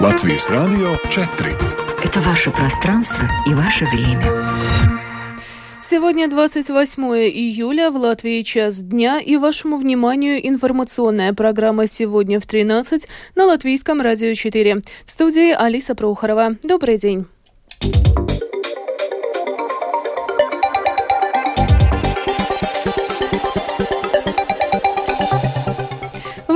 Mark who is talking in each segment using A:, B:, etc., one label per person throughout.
A: Латвийс Радио 4.
B: Это ваше пространство и ваше время.
C: Сегодня 28 июля, в Латвии час дня, и вашему вниманию информационная программа «Сегодня в 13» на Латвийском радио 4. В студии Алиса Проухорова. Добрый день.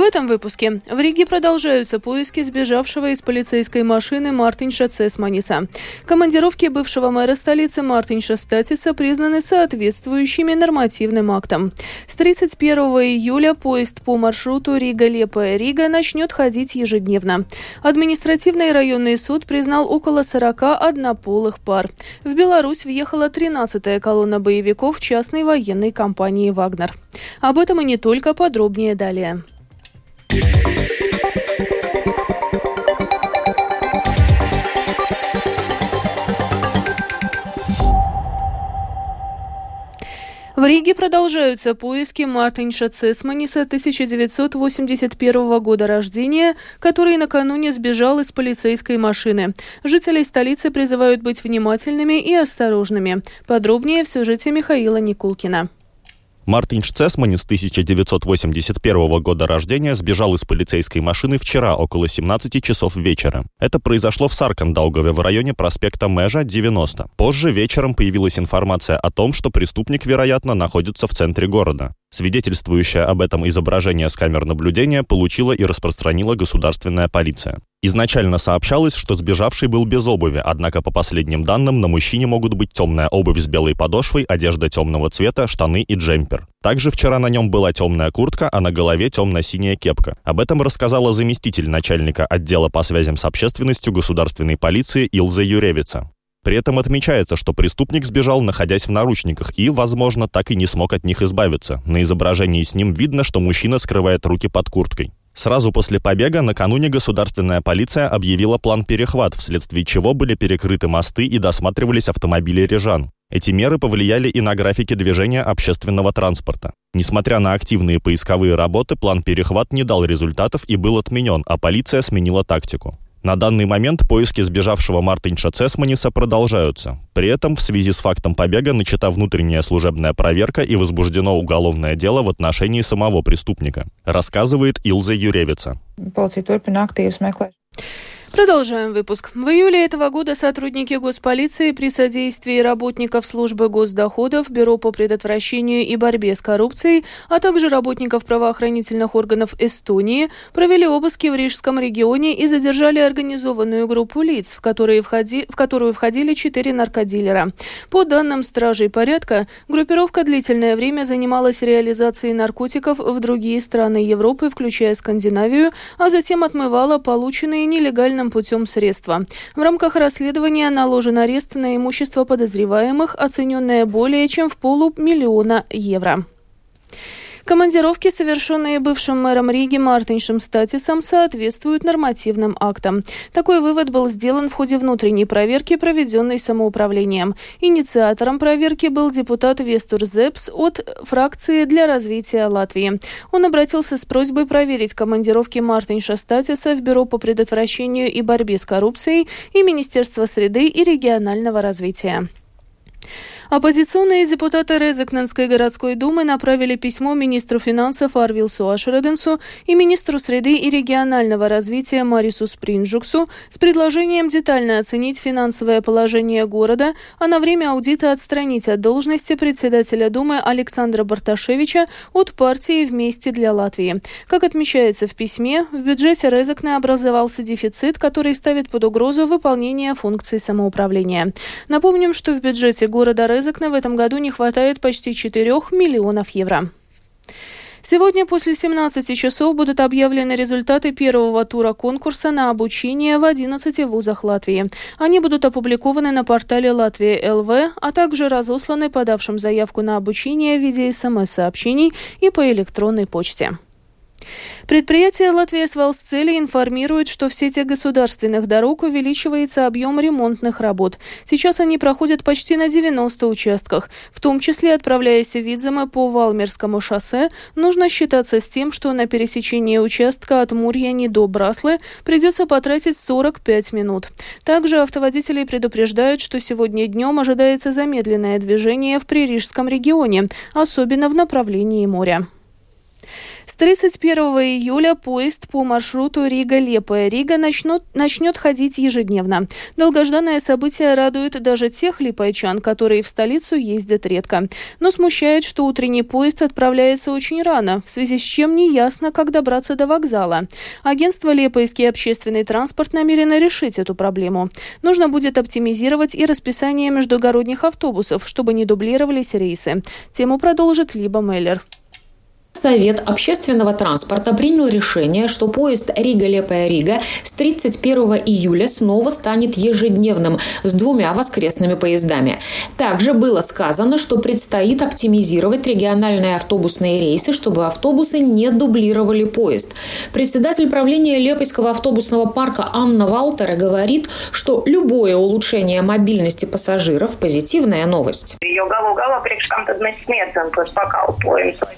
C: Этом выпуске в Риге продолжаются поиски сбежавшего из полицейской машины Мартинша Цесманиса. Командировки бывшего мэра столицы Мартинша Стакиса признаны соответствующими нормативным актам. С 31 июля поезд по маршруту Рига-Лиепая-Рига начнет ходить ежедневно. Административный районный суд признал около 40 однополых пар. В Беларусь въехала 13-я колонна боевиков частной военной компании «Вагнер». Об этом и не только, подробнее далее. В Риге продолжаются поиски Мартинша Цесманиса 1981 года рождения, который накануне сбежал из полицейской машины. Жителей столицы призывают быть внимательными и осторожными. Подробнее в сюжете Михаила Никулкина.
D: Мартин Шцесманис, 1981 года рождения, сбежал из полицейской машины вчера около 17 часов вечера. Это произошло в Саркандаугове в районе проспекта Межа, 90. Позже вечером появилась информация о том, что преступник, вероятно, находится в центре города. Свидетельствующее об этом изображение с камер наблюдения получила и распространила государственная полиция. Изначально сообщалось, что сбежавший был без обуви, однако по последним данным на мужчине могут быть темная обувь с белой подошвой, одежда темного цвета, штаны и джемпер. Также вчера на нем была темная куртка, а на голове темно-синяя кепка. Об этом рассказала заместитель начальника отдела по связям с общественностью государственной полиции Илза Юревица. При этом отмечается, что преступник сбежал, находясь в наручниках, и, возможно, так и не смог от них избавиться. На изображении с ним видно, что мужчина скрывает руки под курткой. Сразу после побега накануне государственная полиция объявила план перехват, вследствие чего были перекрыты мосты и досматривались автомобили рижан. Эти меры повлияли и на графики движения общественного транспорта. Несмотря на активные поисковые работы, план перехват не дал результатов и был отменен, а полиция сменила тактику. На данный момент поиски сбежавшего Мартинша Цесманиса продолжаются. При этом в связи с фактом побега начата внутренняя служебная проверка и возбуждено уголовное дело в отношении самого преступника, рассказывает Илза Юревица.
C: Полиция Продолжаем выпуск. В июле этого года сотрудники госполиции при содействии работников службы госдоходов, Бюро по предотвращению и борьбе с коррупцией, а также работников правоохранительных органов Эстонии провели обыски в Рижском регионе и задержали организованную группу лиц, в, которые входи, в которую входили четыре наркодилера. По данным стражей порядка, группировка длительное время занималась реализацией наркотиков в другие страны Европы, включая Скандинавию, а затем отмывала полученные нелегально легальным путем средства. В рамках расследования наложен арест на имущество подозреваемых, оцененное более чем в полумиллиона евро. Командировки, совершенные бывшим мэром Риги Мартиншем Статисом, соответствуют нормативным актам. Такой вывод был сделан в ходе внутренней проверки, проведенной самоуправлением. Инициатором проверки был депутат Вестур Зепс от фракции для развития Латвии. Он обратился с просьбой проверить командировки Мартинша Статиса в Бюро по предотвращению и борьбе с коррупцией и Министерство среды и регионального развития. Оппозиционные депутаты Резекненской городской думы направили письмо министру финансов Арвилсу Ашреденсу и министру среды и регионального развития Марису Спринджуксу с предложением детально оценить финансовое положение города, а на время аудита отстранить от должности председателя Думы Александра Барташевича от партии «Вместе для Латвии». Как отмечается в письме, в бюджете Резекне образовался дефицит, который ставит под угрозу выполнение функций самоуправления. Напомним, что в бюджете города Резекне в этом году не хватает почти 4 миллионов евро. Сегодня после 17 часов будут объявлены результаты первого тура конкурса на обучение в 11 вузах Латвии. Они будут опубликованы на портале Латвия ЛВ, а также разосланы подавшим заявку на обучение в виде СМС-сообщений и по электронной почте. Предприятие «Латвия Свалсцели» информирует, что в сети государственных дорог увеличивается объем ремонтных работ. Сейчас они проходят почти на 90 участках. В том числе, отправляясь в Видземе по Валмерскому шоссе, нужно считаться с тем, что на пересечении участка от Мурьяни до Браслы придется потратить 45 минут. Также автоводители предупреждают, что сегодня днем ожидается замедленное движение в Пририжском регионе, особенно в направлении моря. С 31 июля поезд по маршруту Рига-Лепая Рига начнет, начнет ходить ежедневно. Долгожданное событие радует даже тех липайчан, которые в столицу ездят редко. Но смущает, что утренний поезд отправляется очень рано, в связи с чем не ясно, как добраться до вокзала. Агентство «Лиепайский общественный транспорт» намерено решить эту проблему. Нужно будет оптимизировать и расписание междугородних автобусов, чтобы не дублировались рейсы. Тему продолжит Либа Меллер.
A: Совет общественного транспорта принял решение, что поезд Рига-Лиепая-Рига с 31 июля снова станет ежедневным с двумя воскресными поездами. Также было сказано, что предстоит оптимизировать региональные автобусные рейсы, чтобы автобусы не дублировали поезд. Председатель правления Лепойского автобусного парка Анна Валтера говорит, что любое улучшение мобильности пассажиров – позитивная новость.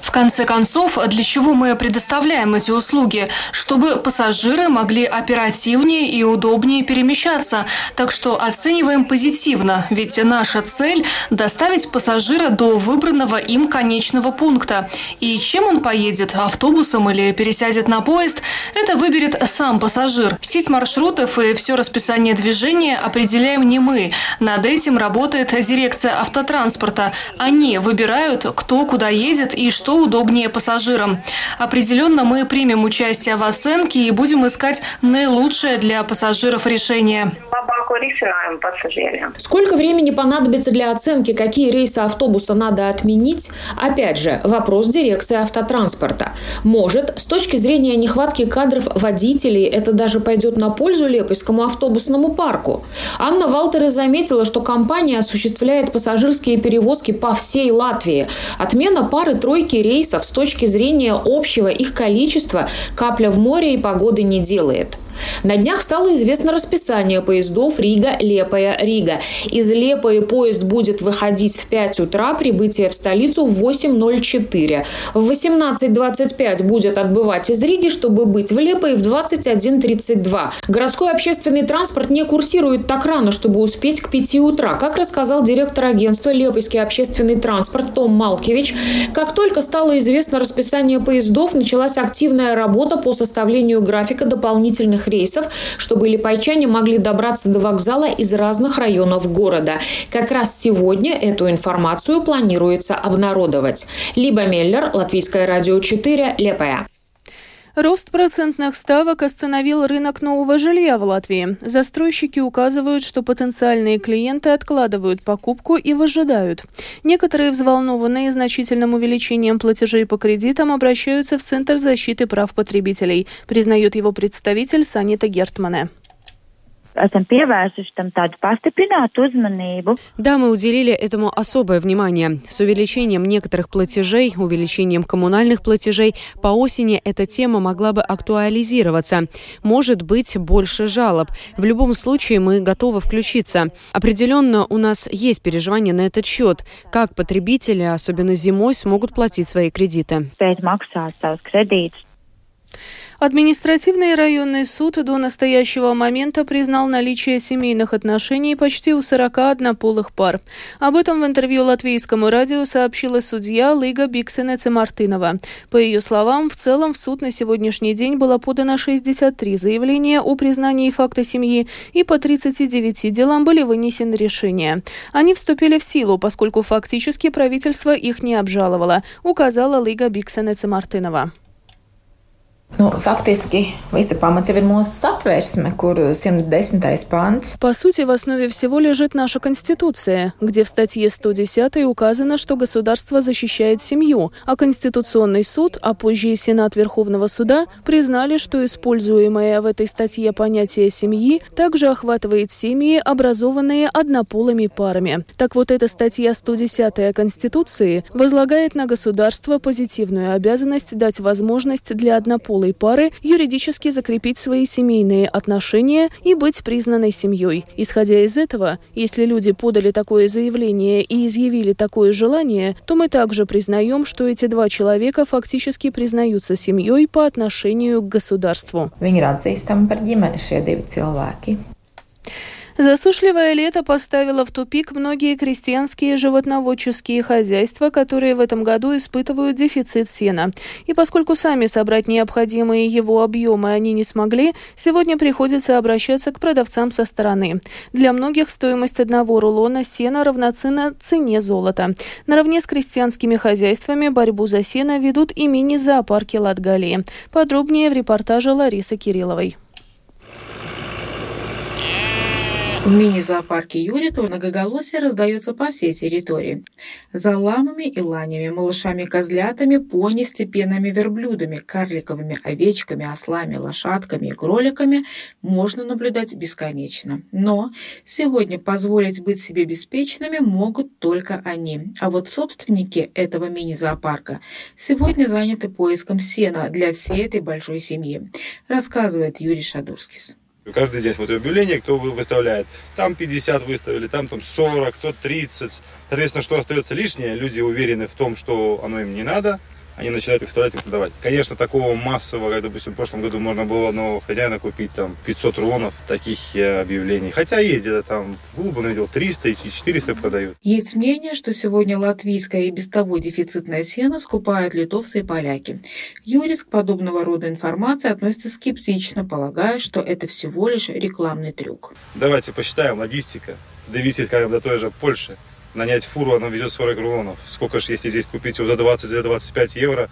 E: В конце концов, концов, для чего мы предоставляем эти услуги? Чтобы пассажиры могли оперативнее и удобнее перемещаться. Так что оцениваем позитивно, ведь наша цель – доставить пассажира до выбранного им конечного пункта. И чем он поедет – автобусом или пересядет на поезд – это выберет сам пассажир. Сеть маршрутов и все расписание движения определяем не мы. Над этим работает дирекция автотранспорта. Они выбирают, кто куда едет и что удобнее пассажиру пассажирам. Определенно мы примем участие в оценке и будем искать наилучшее для пассажиров решение.
A: Сколько времени понадобится для оценки, какие рейсы автобуса надо отменить? Опять же, вопрос дирекции автотранспорта. Может, с точки зрения нехватки кадров водителей, это даже пойдет на пользу Лепойскому автобусному парку? Анна Валтеры заметила, что компания осуществляет пассажирские перевозки по всей Латвии. Отмена пары-тройки рейсов с точки зрения общего их количества капля в море и погоды не делает. На днях стало известно расписание поездов Рига-Лиепая-Рига. Из Лиепаи поезд будет выходить в 5 утра, прибытие в столицу в 8.04. В 18.25 будет отбывать из Риги, чтобы быть в Лиепае в 21.32. Городской общественный транспорт не курсирует так рано, чтобы успеть к 5 утра. Как рассказал директор агентства «Лиепайский общественный транспорт» Том Малкевич, как только стало известно расписание поездов, началась активная работа по составлению графика дополнительных рейсов, чтобы липайчане могли добраться до вокзала из разных районов города. Как раз сегодня эту информацию планируется обнародовать. Либо Меллер, Латвийское радио 4, Лепая.
C: Рост процентных ставок остановил рынок нового жилья в Латвии. Застройщики указывают, что потенциальные клиенты откладывают покупку и выжидают. Некоторые взволнованные значительным увеличением платежей по кредитам обращаются в Центр защиты прав потребителей, признает его представитель Санита Гертмане
F: esam pievērsuši tam tādu pastiprinātu uzmanību.
G: Да, мы уделили этому особое внимание. С увеличением некоторых платежей, увеличением коммунальных платежей по осени эта тема могла бы актуализироваться. Может быть, больше жалоб. В любом случае мы готовы включиться. Определенно у нас есть переживания на этот счет. Как потребители, особенно зимой, смогут платить свои кредиты.
C: Административный районный суд до настоящего момента признал наличие семейных отношений почти у 40 однополых пар. Об этом в интервью латвийскому радио сообщила судья Лига Биксенеце Мартынова. По ее словам, в целом в суд на сегодняшний день было подано 63 заявления о признании факта семьи и по 39 делам были вынесены решения. Они вступили в силу, поскольку фактически правительство их не обжаловало, указала Лига Биксенеце Мартынова.
H: Nu, faktiski visa pamats jau ir mūsu satversme, kur 110. панц.
C: По сути, в основе всего лежит наша Конституция, где в статье 110 указано, что государство защищает семью, а Конституционный суд, а позже и Сенат Верховного суда признали, что используемое в этой статье понятие семьи также охватывает семьи, образованные однополыми парами. Так вот, эта статья 110 Конституции возлагает на государство позитивную обязанность дать возможность для однополой однополой пары юридически закрепить свои семейные отношения и быть признанной семьей. Исходя из этого, если люди подали такое заявление и изъявили такое желание, то мы также признаем, что эти два человека фактически признаются семьей по отношению к государству.
H: Viņi ir atzīstami par ģimeni šie divi.
C: Засушливое лето поставило в тупик многие крестьянские животноводческие хозяйства, которые в этом году испытывают дефицит сена. И поскольку сами собрать необходимые его объемы они не смогли, сегодня приходится обращаться к продавцам со стороны. Для многих стоимость одного рулона сена равноценна цене золота. Наравне с крестьянскими хозяйствами борьбу за сено ведут и мини-зоопарки Латгалии. Подробнее в репортаже Ларисы Кирилловой.
I: В мини-зоопарке Юритова многоголосие раздается по всей территории. За ламами и ланями, малышами-козлятами, пони, степенными верблюдами, карликовыми овечками, ослами, лошадками и кроликами можно наблюдать бесконечно. Но сегодня позволить быть себе беспечными могут только они. А вот собственники этого мини-зоопарка сегодня заняты поиском сена для всей этой большой семьи, рассказывает Юрий Шадурскис.
J: Каждый день вот объявление, кто выставляет. Там 50 выставили, там, там 40, кто 30. Соответственно, что остается лишнее, люди уверены в том, что оно им не надо, они начинают их вставлять и продавать. Конечно, такого массового, как, допустим, в прошлом году можно было одного хозяина купить там 500 рулонов таких э, объявлений. Хотя есть где-то там в Глубоно видел 300 и 400 продают.
I: Есть мнение, что сегодня латвийское и без того дефицитное сено скупают литовцы и поляки. Юрис к подобного рода информации относится скептично, полагая, что это всего лишь рекламный трюк.
J: Давайте посчитаем, логистика. Довести, скажем, до той же Польши нанять фуру, она везет 40 рулонов. Сколько же, если здесь купить его за 20-25 за евро,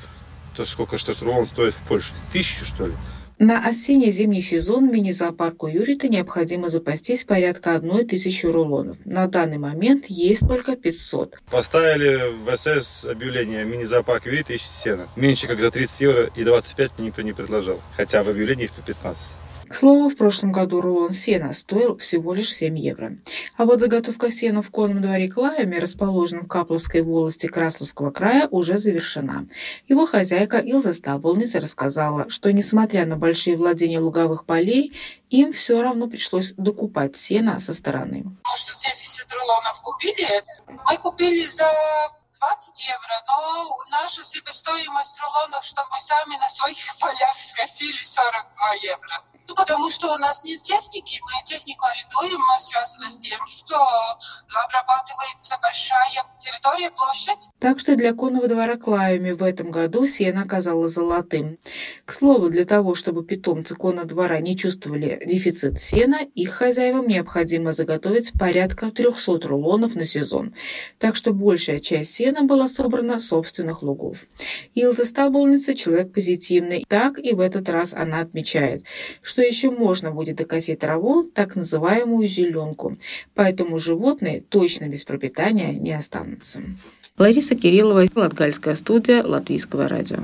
J: то сколько что рулон стоит в Польше? Тысячу, что ли?
I: На осенне-зимний сезон мини-зоопарку Юрита необходимо запастись порядка одной тысячи рулонов. На данный момент есть только 500.
J: Поставили в СС объявление мини-зоопарк Юрита ищет сена. Меньше как за 30 евро и 25 никто не предложил. Хотя в объявлении есть по 15.
I: К слову, в прошлом году рулон сена стоил всего лишь 7 евро. А вот заготовка сена в конном дворе Клаями, расположенном в Капловской волости Красловского края, уже завершена. Его хозяйка Илза Стаболница рассказала, что несмотря на большие владения луговых полей, им все равно пришлось докупать сена со стороны.
K: Может, 70 рулонов купили? Мы купили за 20 евро, но наша себестоимость рулонов, что мы сами на своих полях скосили 42 евро. Ну, потому что у нас нет техники, мы технику арендуем, связано с тем, что обрабатывается большая территория, площадь.
I: Так что для конного двора Клаями в этом году сено оказалось золотым. К слову, для того, чтобы питомцы конного двора не чувствовали дефицит сена, их хозяевам необходимо заготовить порядка 300 рулонов на сезон. Так что большая часть сена была собрана собственных лугов. Илза Стаболница человек позитивный. Так и в этот раз она отмечает, что что еще можно будет докосить траву, так называемую зеленку. Поэтому животные точно без пропитания не останутся. Лариса Кириллова, Латгальская студия, Латвийского радио.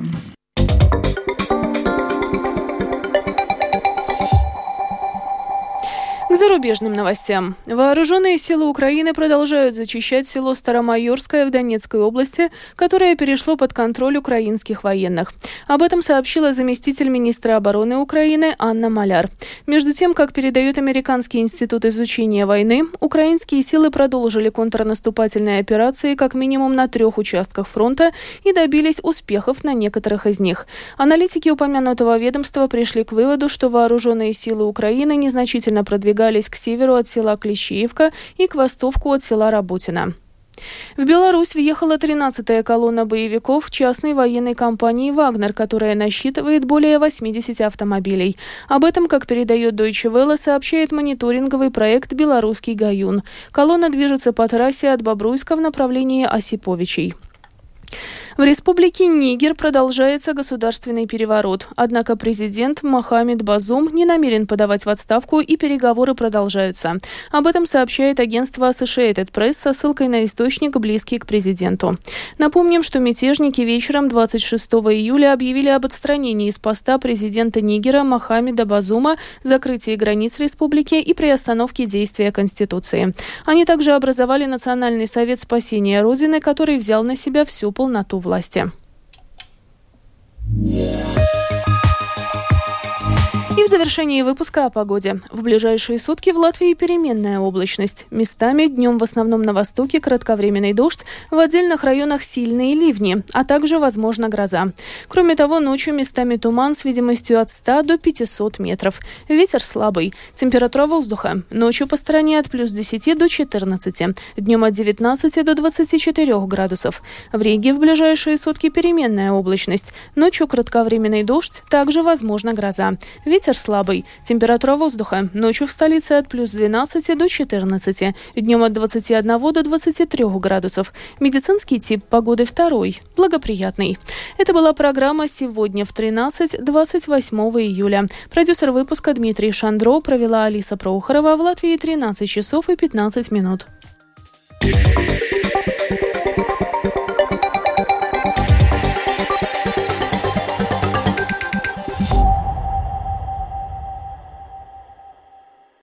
C: Зарубежным новостям. Вооруженные силы Украины продолжают зачищать село Старомайорское в Донецкой области, которое перешло под контроль украинских военных. Об этом сообщила заместитель министра обороны Украины Анна Маляр. Между тем, как передает Американский институт изучения войны, украинские силы продолжили контрнаступательные операции как минимум на трех участках фронта и добились успехов на некоторых из них. Аналитики упомянутого ведомства пришли к выводу, что вооруженные силы Украины незначительно продвигаются продвигались к северу от села Клещеевка и к востоку от села Работина. В Беларусь въехала 13-я колонна боевиков частной военной компании «Вагнер», которая насчитывает более 80 автомобилей. Об этом, как передает Deutsche Welle, сообщает мониторинговый проект «Белорусский Гаюн». Колонна движется по трассе от Бобруйска в направлении Осиповичей. В республике Нигер продолжается государственный переворот. Однако президент Мохаммед Базум не намерен подавать в отставку и переговоры продолжаются. Об этом сообщает агентство Associated Press со ссылкой на источник, близкий к президенту. Напомним, что мятежники вечером 26 июля объявили об отстранении из поста президента Нигера Мохаммеда Базума, закрытии границ республики и приостановке действия Конституции. Они также образовали Национальный совет спасения Родины, который взял на себя всю полноту власти. В завершении выпуска о погоде. В ближайшие сутки в Латвии переменная облачность. Местами днем в основном на востоке кратковременный дождь, в отдельных районах сильные ливни, а также, возможно, гроза. Кроме того, ночью местами туман с видимостью от 100 до 500 метров. Ветер слабый. Температура воздуха. Ночью по стране от плюс 10 до 14. Днем от 19 до 24 градусов. В Риге в ближайшие сутки переменная облачность. Ночью кратковременный дождь, также, возможно, гроза. Ветер слабый. Температура воздуха. Ночью в столице от плюс 12 до 14. Днем от 21 до 23 градусов. Медицинский тип погоды второй. Благоприятный. Это была программа «Сегодня в 13, 28 июля». Продюсер выпуска Дмитрий Шандро провела Алиса Проухорова в Латвии 13 часов и 15 минут.